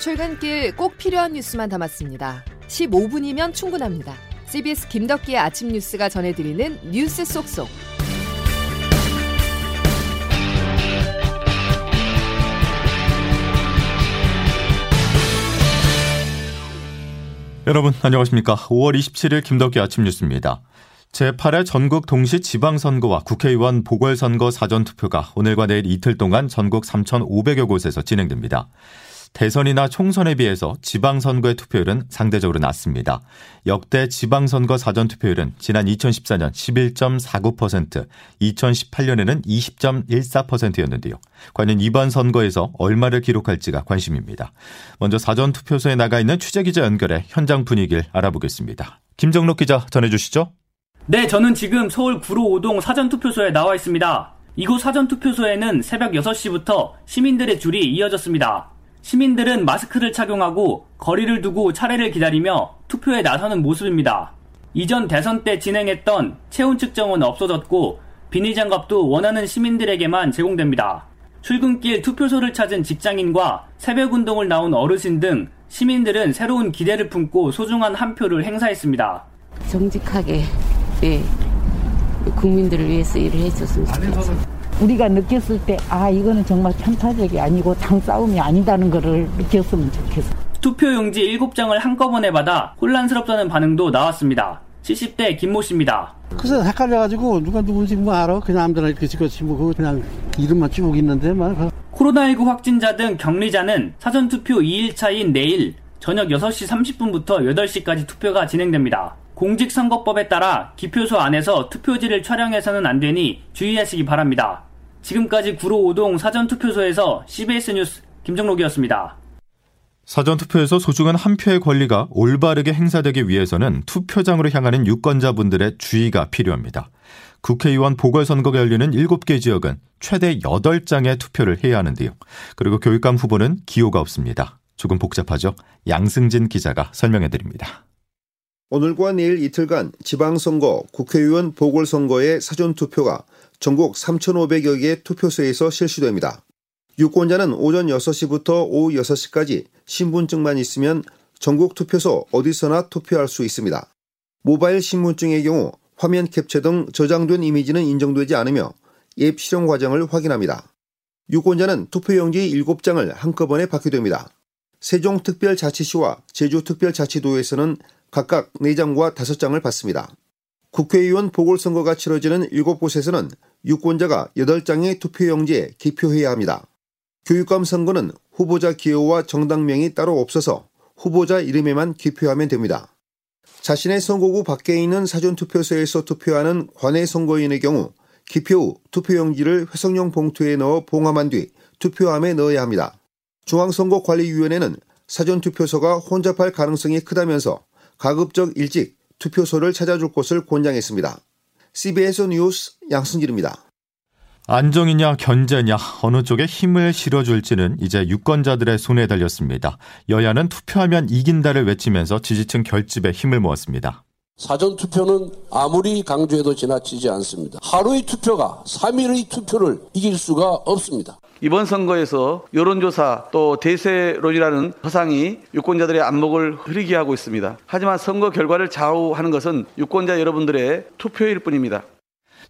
출근길 꼭 필요한 뉴스만 담았습니다. 15분이면 충분합니다. CBS 김덕기의 아침 뉴스가 전해드리는 뉴스 속속. 여러분 안녕하십니까. 5월 27일 김덕기 아침 뉴스입니다. 제8회 전국 동시 지방선거와 국회의원 보궐선거 사전투표가 오늘과 내일 이틀 동안 전국 3,500여 곳에서 진행됩니다. 대선이나 총선에 비해서 지방선거의 투표율은 상대적으로 낮습니다. 역대 지방선거 사전 투표율은 지난 2014년 11.49%, 2018년에는 20.14%였는데요. 과연 이번 선거에서 얼마를 기록할지가 관심입니다. 먼저 사전 투표소에 나가 있는 취재 기자 연결해 현장 분위기를 알아보겠습니다. 김정록 기자 전해주시죠. 네, 저는 지금 서울 구로 5동 사전 투표소에 나와 있습니다. 이곳 사전 투표소에는 새벽 6시부터 시민들의 줄이 이어졌습니다. 시민들은 마스크를 착용하고 거리를 두고 차례를 기다리며 투표에 나서는 모습입니다. 이전 대선 때 진행했던 체온 측정은 없어졌고 비닐 장갑도 원하는 시민들에게만 제공됩니다. 출근길 투표소를 찾은 직장인과 새벽 운동을 나온 어르신 등 시민들은 새로운 기대를 품고 소중한 한 표를 행사했습니다. 정직하게 예, 국민들을 위해서 일을 해줬으면 좋겠습니다. 우리가 느꼈을 때 아 이거는 정말 편파적이 아니고 당 싸움이 아니다는 것을 느꼈으면 좋겠어. 투표용지 7장을 한꺼번에 받아 혼란스럽다는 반응도 나왔습니다. 70대 김모 씨입니다. 그래서 헷갈려가지고 누가 누군지 뭐 알아? 그냥 아무데나 이렇게 찍었지 뭐 그냥 이름만 쭉 있는데 말. 뭐. 코로나19 확진자 등 격리자는 사전투표 2일차인 내일 저녁 6시 30분부터 8시까지 투표가 진행됩니다. 공직선거법에 따라 기표소 안에서 투표지를 촬영해서는 안 되니 주의하시기 바랍니다. 지금까지 구로 5동 사전투표소에서 CBS 뉴스 김정록이었습니다. 사전투표에서 소중한 한 표의 권리가 올바르게 행사되기 위해서는 투표장으로 향하는 유권자분들의 주의가 필요합니다. 국회의원 보궐선거가 열리는 7개 지역은 최대 8장의 투표를 해야 하는데요. 그리고 교육감 후보는 기호가 없습니다. 조금 복잡하죠? 양승진 기자가 설명해 드립니다. 오늘과 내일 이틀간 지방선거, 국회의원 보궐선거의 사전투표가 전국 3,500여 개 투표소에서 실시됩니다. 유권자는 오전 6시부터 오후 6시까지 신분증만 있으면 전국 투표소 어디서나 투표할 수 있습니다. 모바일 신분증의 경우 화면 캡처 등 저장된 이미지는 인정되지 않으며 앱 실용 과정을 확인합니다. 유권자는 투표용지 7장을 한꺼번에 받게 됩니다. 세종특별자치시와 제주특별자치도에서는 각각 4장과 5장을 받습니다. 국회의원 보궐선거가 치러지는 7곳에서는 유권자가 8장의 투표용지에 기표해야 합니다. 교육감 선거는 후보자 기호와 정당명이 따로 없어서 후보자 이름에만 기표하면 됩니다. 자신의 선거구 밖에 있는 사전투표소에서 투표하는 관내 선거인의 경우 기표 후 투표용지를 회성용 봉투에 넣어 봉함한 뒤 투표함에 넣어야 합니다. 중앙선거관리위원회는 사전투표소가 혼잡할 가능성이 크다면서 가급적 일찍 투표소를 찾아줄 곳을 권장했습니다. CBS 뉴스 양승길입니다. 안정이냐 견제냐 어느 쪽에 힘을 실어줄지는 이제 유권자들의 손에 달렸습니다. 여야는 투표하면 이긴다를 외치면서 지지층 결집에 힘을 모았습니다. 사전 투표는 아무리 강조해도 지나치지 않습니다. 하루의 투표가 3일의 투표를 이길 수가 없습니다. 이번 선거에서 여론조사 또 대세론이라는 허상이 유권자들의 안목을 흐리게 하고 있습니다. 하지만 선거 결과를 좌우하는 것은 유권자 여러분들의 투표일 뿐입니다.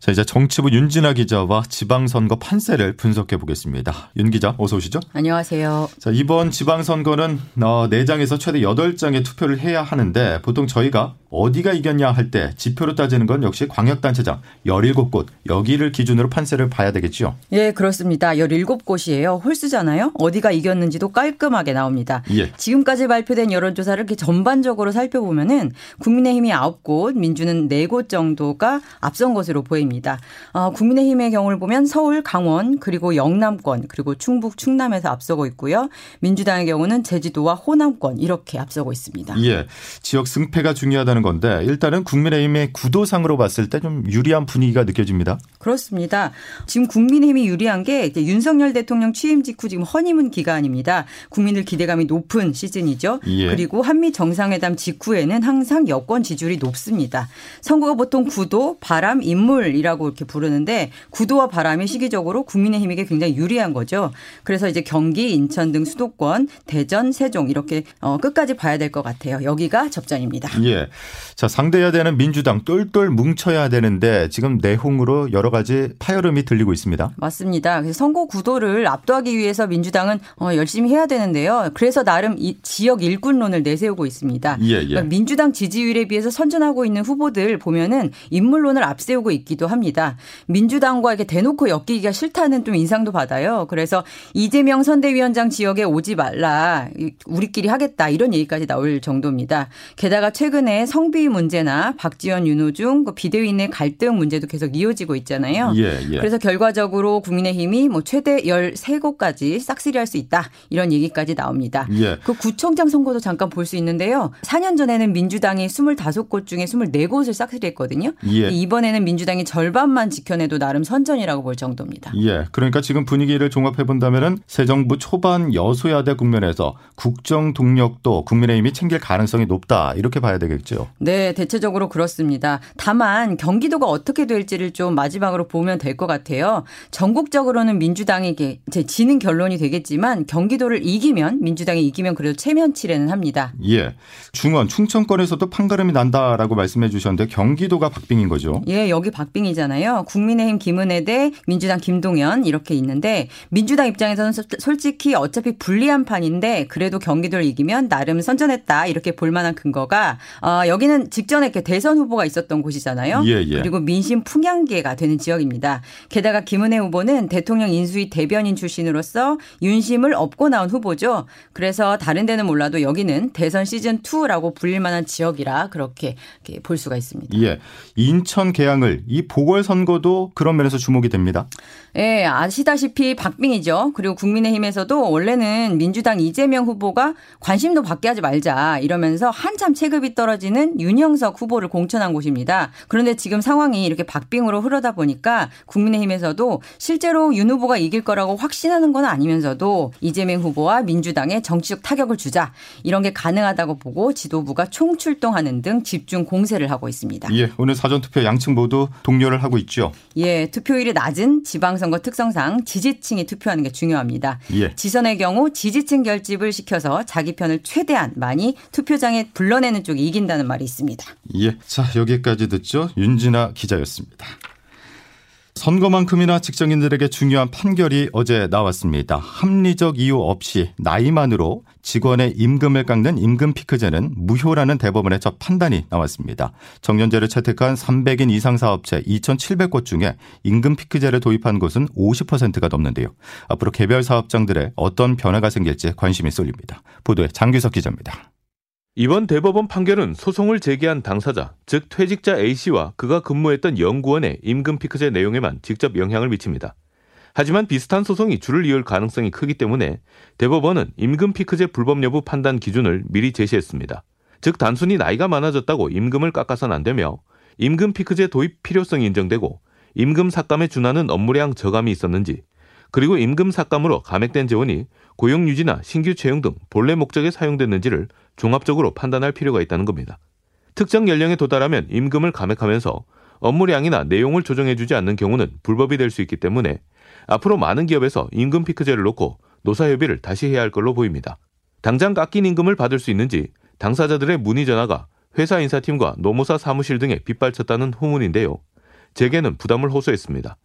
자, 이제 정치부 윤진아 기자와 지방선거 판세를 분석해 보겠습니다. 윤 기자, 어서 오시죠. 안녕하세요. 자, 이번 지방선거는 어, 4장에서 최대 8장의 투표를 해야 하는데 보통 저희가 어디가 이겼냐 할 때 지표로 따지는 건 역시 광역단체장 17곳 여기를 기준으로 판세를 봐야 되겠죠. 예, 그렇습니다. 17곳이에요. 홀수잖아요. 어디가 이겼는지도 깔끔하게 나옵니다. 예. 지금까지 발표된 여론조사를 이렇게 전반적으로 살펴보면은 국민의힘이 9곳, 민주는 4곳 정도가 앞선 것으로 보입니다. 어, 국민의힘의 경우를 보면 서울, 강원, 그리고 영남권, 그리고 충북, 충남에서 앞서고 있고요. 민주당의 경우는 제주도와 호남권 이렇게 앞서고 있습니다. 예. 지역 승패가 중요하다는 되는 건데 일단은 국민의힘의 구도상으로 봤을 때 좀 유리한 분위기가 느껴집니다. 그렇습니다. 지금 국민의힘이 유리한 게 윤석열 대통령 취임 직후 지금 허니문 기간입니다. 국민들 기대감이 높은 시즌이죠. 예. 그리고 한미 정상회담 직후에는 항상 여권 지지율이 높습니다. 선거가 보통 구도, 바람, 인물이라고 이렇게 부르는데 구도와 바람이 시기적으로 국민의힘에게 굉장히 유리한 거죠. 그래서 이제 경기, 인천 등 수도권, 대전, 세종 이렇게 어, 끝까지 봐야 될 것 같아요. 여기가 접전입니다. 예. 자, 상대해야 되는 민주당 똘똘 뭉쳐야 되는데 지금 내홍으로 여러 가지 파열음이 들리고 있습니다. 맞습니다. 그래서 선거 구도를 압도하기 위해서 민주당은 어, 열심히 해야 되는데요. 그래서 나름 이 지역 일꾼론을 내세우고 있습니다. 예, 예. 그러니까 민주당 지지율에 비해서 선전하고 있는 후보들 보면은 인물론을 앞세우고 있기도 합니다. 민주당과 이렇게 대놓고 엮이기가 싫다는 좀 인상도 받아요. 그래서 이재명 선대위원장 지역에 오지 말라. 우리끼리 하겠다. 이런 얘기까지 나올 정도입니다. 게다가 최근에 성비 문제나 박지원, 윤호중, 그 비대위내 갈등 문제도 계속 이어지고 있잖아요. 예, 예. 그래서 결과적으로 국민의힘이 뭐 최대 13곳까지 싹쓸이할 수 있다. 이런 얘기까지 나옵니다. 예. 그 구청장 선거도 잠깐 볼 수 있는데요. 4년 전에는 민주당이 25곳 중에 24곳을 싹쓸이했거든요. 예. 이번에는 민주당이 절반만 지켜내도 나름 선전이라고 볼 정도입니다. 예. 그러니까 지금 분위기를 종합해 본다면은 새 정부 초반 여소야대 국면에서 국정 동력도 국민의힘이 챙길 가능성이 높다. 이렇게 봐야 되겠죠. 네, 대체적으로 그렇습니다. 다만 경기도가 어떻게 될지를 좀 마지막으로 보면 될 것 같아요. 전국적으로는 민주당이 이제 지는 결론이 되겠지만 경기도를 이기면 민주당이 이기면 그래도 체면치레는 합니다. 예. 중원 충청권에서도 판가름이 난다라고 말씀해 주셨는데 경기도가 박빙인 거죠. 예, 여기 박빙이잖아요. 국민의힘 김은혜 대 민주당 김동연 이렇게 있는데 민주당 입장에서는 솔직히 어차피 불리한 판인데 그래도 경기도를 이기면 나름 선전했다 이렇게 볼 만한 근거가 어, 여기 는 직전에 이렇게 대선 후보가 있었던 곳이잖아요. 예, 예. 그리고 민심 풍향계가 되는 지역입니다. 게다가 김은혜 후보는 대통령 인수위 대변인 출신으로서 윤심을 업고 나온 후보죠. 그래서 다른 데는 몰라도 여기는 대선 시즌 2라고 불릴 만한 지역이라 그렇게 볼 수가 있습니다. 예. 인천 개항을 이 보궐 선거도 그런 면에서 주목이 됩니다. 예, 아시다시피 박빙이죠. 그리고 국민의힘에서도 원래는 민주당 이재명 후보가 관심도 받게 하지 말자 이러면서 한참 체급이 떨어지는 윤영석 후보를 공천한 곳입니다. 그런데 지금 상황이 이렇게 박빙으로 흐르다 보니까 국민의힘에서도 실제로 윤 후보가 이길 거라고 확신하는 건 아니면서도 이재명 후보와 민주당에 정치적 타격을 주자 이런 게 가능하다고 보고 지도부가 총출동하는 등 집중 공세를 하고 있습니다. 예, 오늘 사전 투표 양측 모두 동료를 하고 있죠. 예, 투표율이 낮은 지방선거 특성상 지지층이 투표하는 게 중요합니다. 예. 지선의 경우 지지층 결집을 시켜서 자기 편을 최대한 많이 투표장에 불러내는 쪽이 이긴다는 말이 있습니다. 예, 자 여기까지 듣죠. 윤진아 기자였습니다. 선거만큼이나 직장인들에게 중요한 판결이 어제 나왔습니다. 합리적 이유 없이 나이만으로 직원의 임금을 깎는 임금 피크제는 무효라는 대법원의 첫 판단이 나왔습니다. 정년제를 채택한 300인 이상 사업체 2,700곳 중에 임금 피크제를 도입한 곳은 50%가 넘는데요. 앞으로 개별 사업장들의 어떤 변화가 생길지 관심이 쏠립니다. 보도에 장규석 기자입니다. 이번 대법원 판결은 소송을 제기한 당사자, 즉 퇴직자 A씨와 그가 근무했던 연구원의 임금 피크제 내용에만 직접 영향을 미칩니다. 하지만 비슷한 소송이 줄을 이을 가능성이 크기 때문에 대법원은 임금 피크제 불법 여부 판단 기준을 미리 제시했습니다. 즉 단순히 나이가 많아졌다고 임금을 깎아선 안 되며 임금 피크제 도입 필요성이 인정되고 임금 삭감에 준하는 업무량 저감이 있었는지 그리고 임금 삭감으로 감액된 재원이 고용 유지나 신규 채용 등 본래 목적에 사용됐는지를 종합적으로 판단할 필요가 있다는 겁니다. 특정 연령에 도달하면 임금을 감액하면서 업무량이나 내용을 조정해주지 않는 경우는 불법이 될 수 있기 때문에 앞으로 많은 기업에서 임금 피크제를 놓고 노사협의를 다시 해야 할 걸로 보입니다. 당장 깎인 임금을 받을 수 있는지 당사자들의 문의 전화가 회사 인사팀과 노무사 사무실 등에 빗발쳤다는 후문인데요. 재계는 부담을 호소했습니다.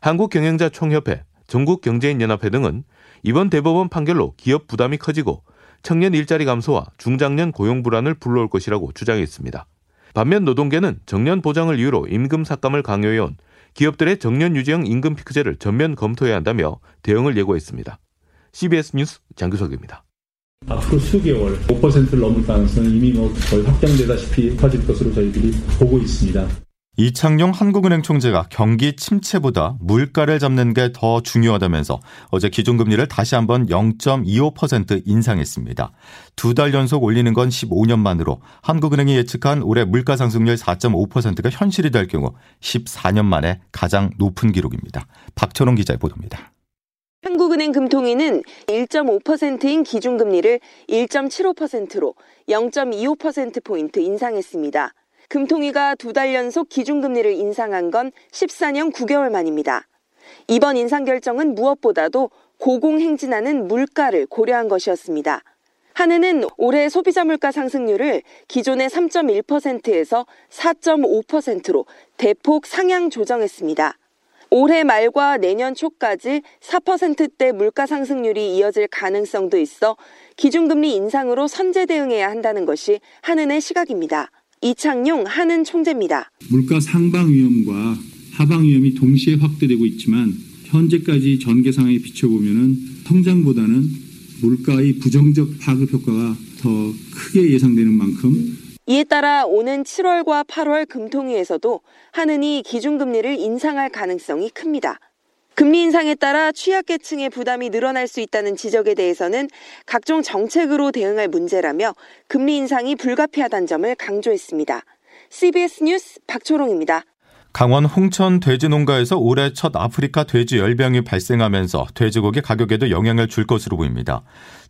한국경영자총협회, 전국경제인연합회 등은 이번 대법원 판결로 기업 부담이 커지고 청년 일자리 감소와 중장년 고용 불안을 불러올 것이라고 주장했습니다. 반면 노동계는 정년 보장을 이유로 임금 삭감을 강요해온 기업들의 정년 유지형 임금 피크제를 전면 검토해야 한다며 대응을 예고했습니다. CBS 뉴스 장규석입니다. 앞으로 수개월 5%를 넘을 가능성은 이미 뭐 거의 확정되다시피 높아질 것으로 저희들이 보고 있습니다. 이창용 한국은행 총재가 경기 침체보다 물가를 잡는 게 더 중요하다면서 어제 기준금리를 다시 한번 0.25% 인상했습니다. 두 달 연속 올리는 건 15년 만으로 한국은행이 예측한 올해 물가 상승률 4.5%가 현실이 될 경우 14년 만에 가장 높은 기록입니다. 박철원 기자의 보도입니다. 한국은행 금통위는 1.5%인 기준금리를 1.75%로 0.25%포인트 인상했습니다. 금통위가 두 달 연속 기준금리를 인상한 건 14년 9개월 만입니다. 이번 인상 결정은 무엇보다도 고공행진하는 물가를 고려한 것이었습니다. 한은은 올해 소비자 물가 상승률을 기존의 3.1%에서 4.5%로 대폭 상향 조정했습니다. 올해 말과 내년 초까지 4%대 물가 상승률이 이어질 가능성도 있어 기준금리 인상으로 선제 대응해야 한다는 것이 한은의 시각입니다. 이창용 한은 총재입니다. 물가 상방 위험과 하방 위험이 동시에 확대되고 있지만 현재까지 전개 상황에 비춰보면 성장보다는 물가의 부정적 파급 효과가 더 크게 예상되는 만큼 이에 따라 오는 7월과 8월 금통위에서도 한은이 기준금리를 인상할 가능성이 큽니다. 금리 인상에 따라 취약계층의 부담이 늘어날 수 있다는 지적에 대해서는 각종 정책으로 대응할 문제라며 금리 인상이 불가피하다는 점을 강조했습니다. CBS 뉴스 박초롱입니다. 강원 홍천 돼지 농가에서 올해 첫 아프리카 돼지 열병이 발생하면서 돼지고기 가격에도 영향을 줄 것으로 보입니다.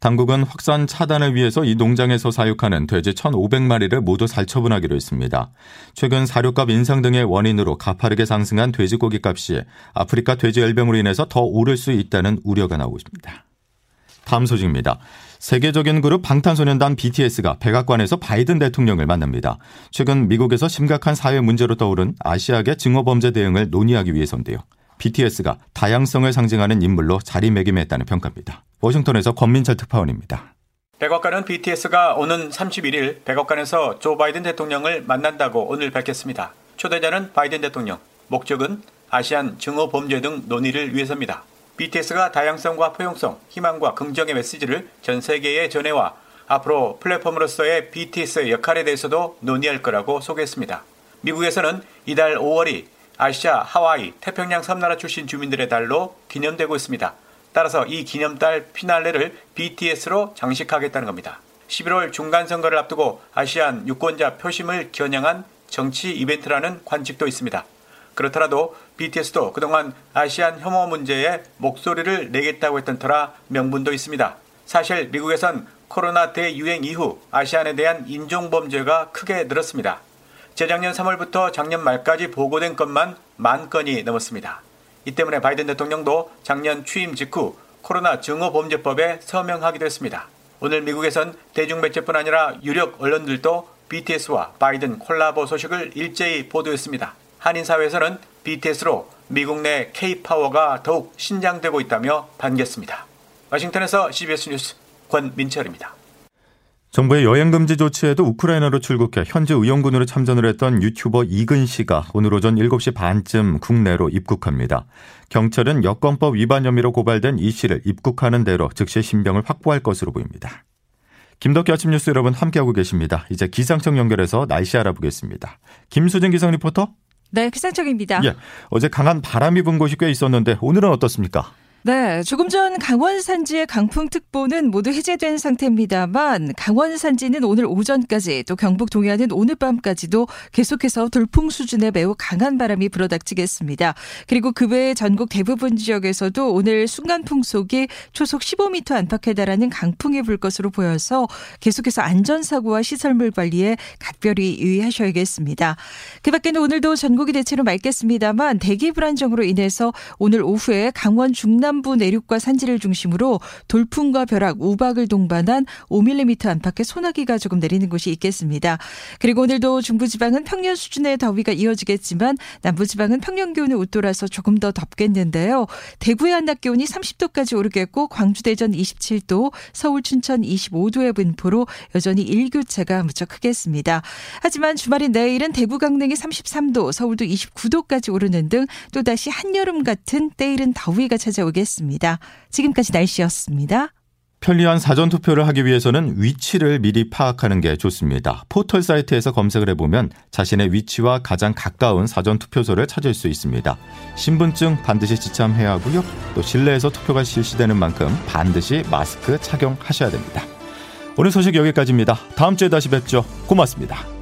당국은 확산 차단을 위해서 이 농장에서 사육하는 돼지 1,500마리를 모두 살처분하기로 했습니다. 최근 사료값 인상 등의 원인으로 가파르게 상승한 돼지고기 값이 아프리카 돼지 열병으로 인해서 더 오를 수 있다는 우려가 나오고 있습니다. 다음 소식입니다. 세계적인 그룹 방탄소년단 BTS가 백악관에서 바이든 대통령을 만납니다. 최근 미국에서 심각한 사회 문제로 떠오른 아시아계 증오범죄 대응을 논의하기 위해서인데요. BTS가 다양성을 상징하는 인물로 자리매김했다는 평가입니다. 워싱턴에서 권민철 특파원입니다. 백악관은 BTS가 오는 31일 백악관에서 조 바이든 대통령을 만난다고 오늘 밝혔습니다. 초대자는 바이든 대통령, 목적은 아시안 증오 범죄 등 논의를 위해서입니다. BTS가 다양성과 포용성, 희망과 긍정의 메시지를 전 세계에 전해와 앞으로 플랫폼으로서의 BTS의 역할에 대해서도 논의할 거라고 소개했습니다. 미국에서는 이달 5월이 아시아, 하와이, 태평양 섬나라 출신 주민들의 달로 기념되고 있습니다. 따라서 이 기념달 피날레를 BTS로 장식하겠다는 겁니다. 11월 중간 선거를 앞두고 아시안 유권자 표심을 겨냥한 정치 이벤트라는 관측도 있습니다. 그렇더라도 BTS도 그동안 아시안 혐오 문제에 목소리를 내겠다고 했던 터라 명분도 있습니다. 사실 미국에선 코로나 대유행 이후 아시안에 대한 인종범죄가 크게 늘었습니다. 재작년 3월부터 작년 말까지 보고된 건만 만 건이 넘었습니다. 이 때문에 바이든 대통령도 작년 취임 직후 코로나 증오범죄법에 서명하기도 했습니다. 오늘 미국에선 대중매체뿐 아니라 유력 언론들도 BTS와 바이든 콜라보 소식을 일제히 보도했습니다. 한인 사회에서는 BTS로 미국 내 K-파워가 더욱 신장되고 있다며 반겼습니다. 워싱턴에서 CBS 뉴스 권민철입니다. 정부의 여행 금지 조치에도 우크라이나로 출국해 현지 의용군으로 참전을 했던 유튜버 이근 씨가 오늘 오전 7시 반쯤 국내로 입국합니다. 경찰은 여권법 위반 혐의로 고발된 이 씨를 입국하는 대로 즉시 신병을 확보할 것으로 보입니다. 김덕기 아침 뉴스 여러분 함께하고 계십니다. 이제 기상청 연결해서 날씨 알아보겠습니다. 김수진 기상 리포터. 네, 기상청입니다. 예, 어제 강한 바람이 분 곳이 꽤 있었는데 오늘은 어떻습니까? 네, 조금 전 강원 산지의 강풍특보는 모두 해제된 상태입니다만 강원 산지는 오늘 오전까지 또 경북 동해안은 오늘 밤까지도 계속해서 돌풍 수준의 매우 강한 바람이 불어닥치겠습니다. 그리고 그 외에 전국 대부분 지역에서도 오늘 순간 풍속이 초속 15m 안팎에 달하는 강풍이 불 것으로 보여서 계속해서 안전사고와 시설물 관리에 각별히 유의하셔야겠습니다. 그 밖에는 오늘도 전국이 대체로 맑겠습니다만 대기 불안정으로 인해서 오늘 오후에 강원 중남 서남부 내륙과 산지를 중심으로 돌풍과 벼락, 우박을 동반한 5mm 안팎의 소나기가 조금 내리는 곳이 있겠습니다. 그리고 오늘도 중부지방은 평년 수준의 더위가 이어지겠지만 남부지방은 평년 기온에 웃돌아서 조금 더 덥겠는데요. 대구의 한낮 기온이 30도까지 오르겠고 광주 대전 27도, 서울 춘천 25도의 분포로 여전히 일교차가 무척 크겠습니다. 하지만 주말인 내일은 대구 강릉이 33도, 서울도 29도까지 오르는 등 또다시 한여름 같은 때이른 더위가 찾아오겠 습니다. 지금까지 날씨였습니다. 편리한 사전 투표를 하기 위해서는 위치를 미리 파악하는 게 좋습니다. 포털 사이트에서 검색을 해보면 자신의 위치와 가장 가까운 사전 투표소를 찾을 수 있습니다. 신분증 반드시 지참해야 하고요. 또 실내에서 투표가 실시되는 만큼 반드시 마스크 착용하셔야 됩니다. 오늘 소식 여기까지입니다. 다음 주에 다시 뵙죠. 고맙습니다.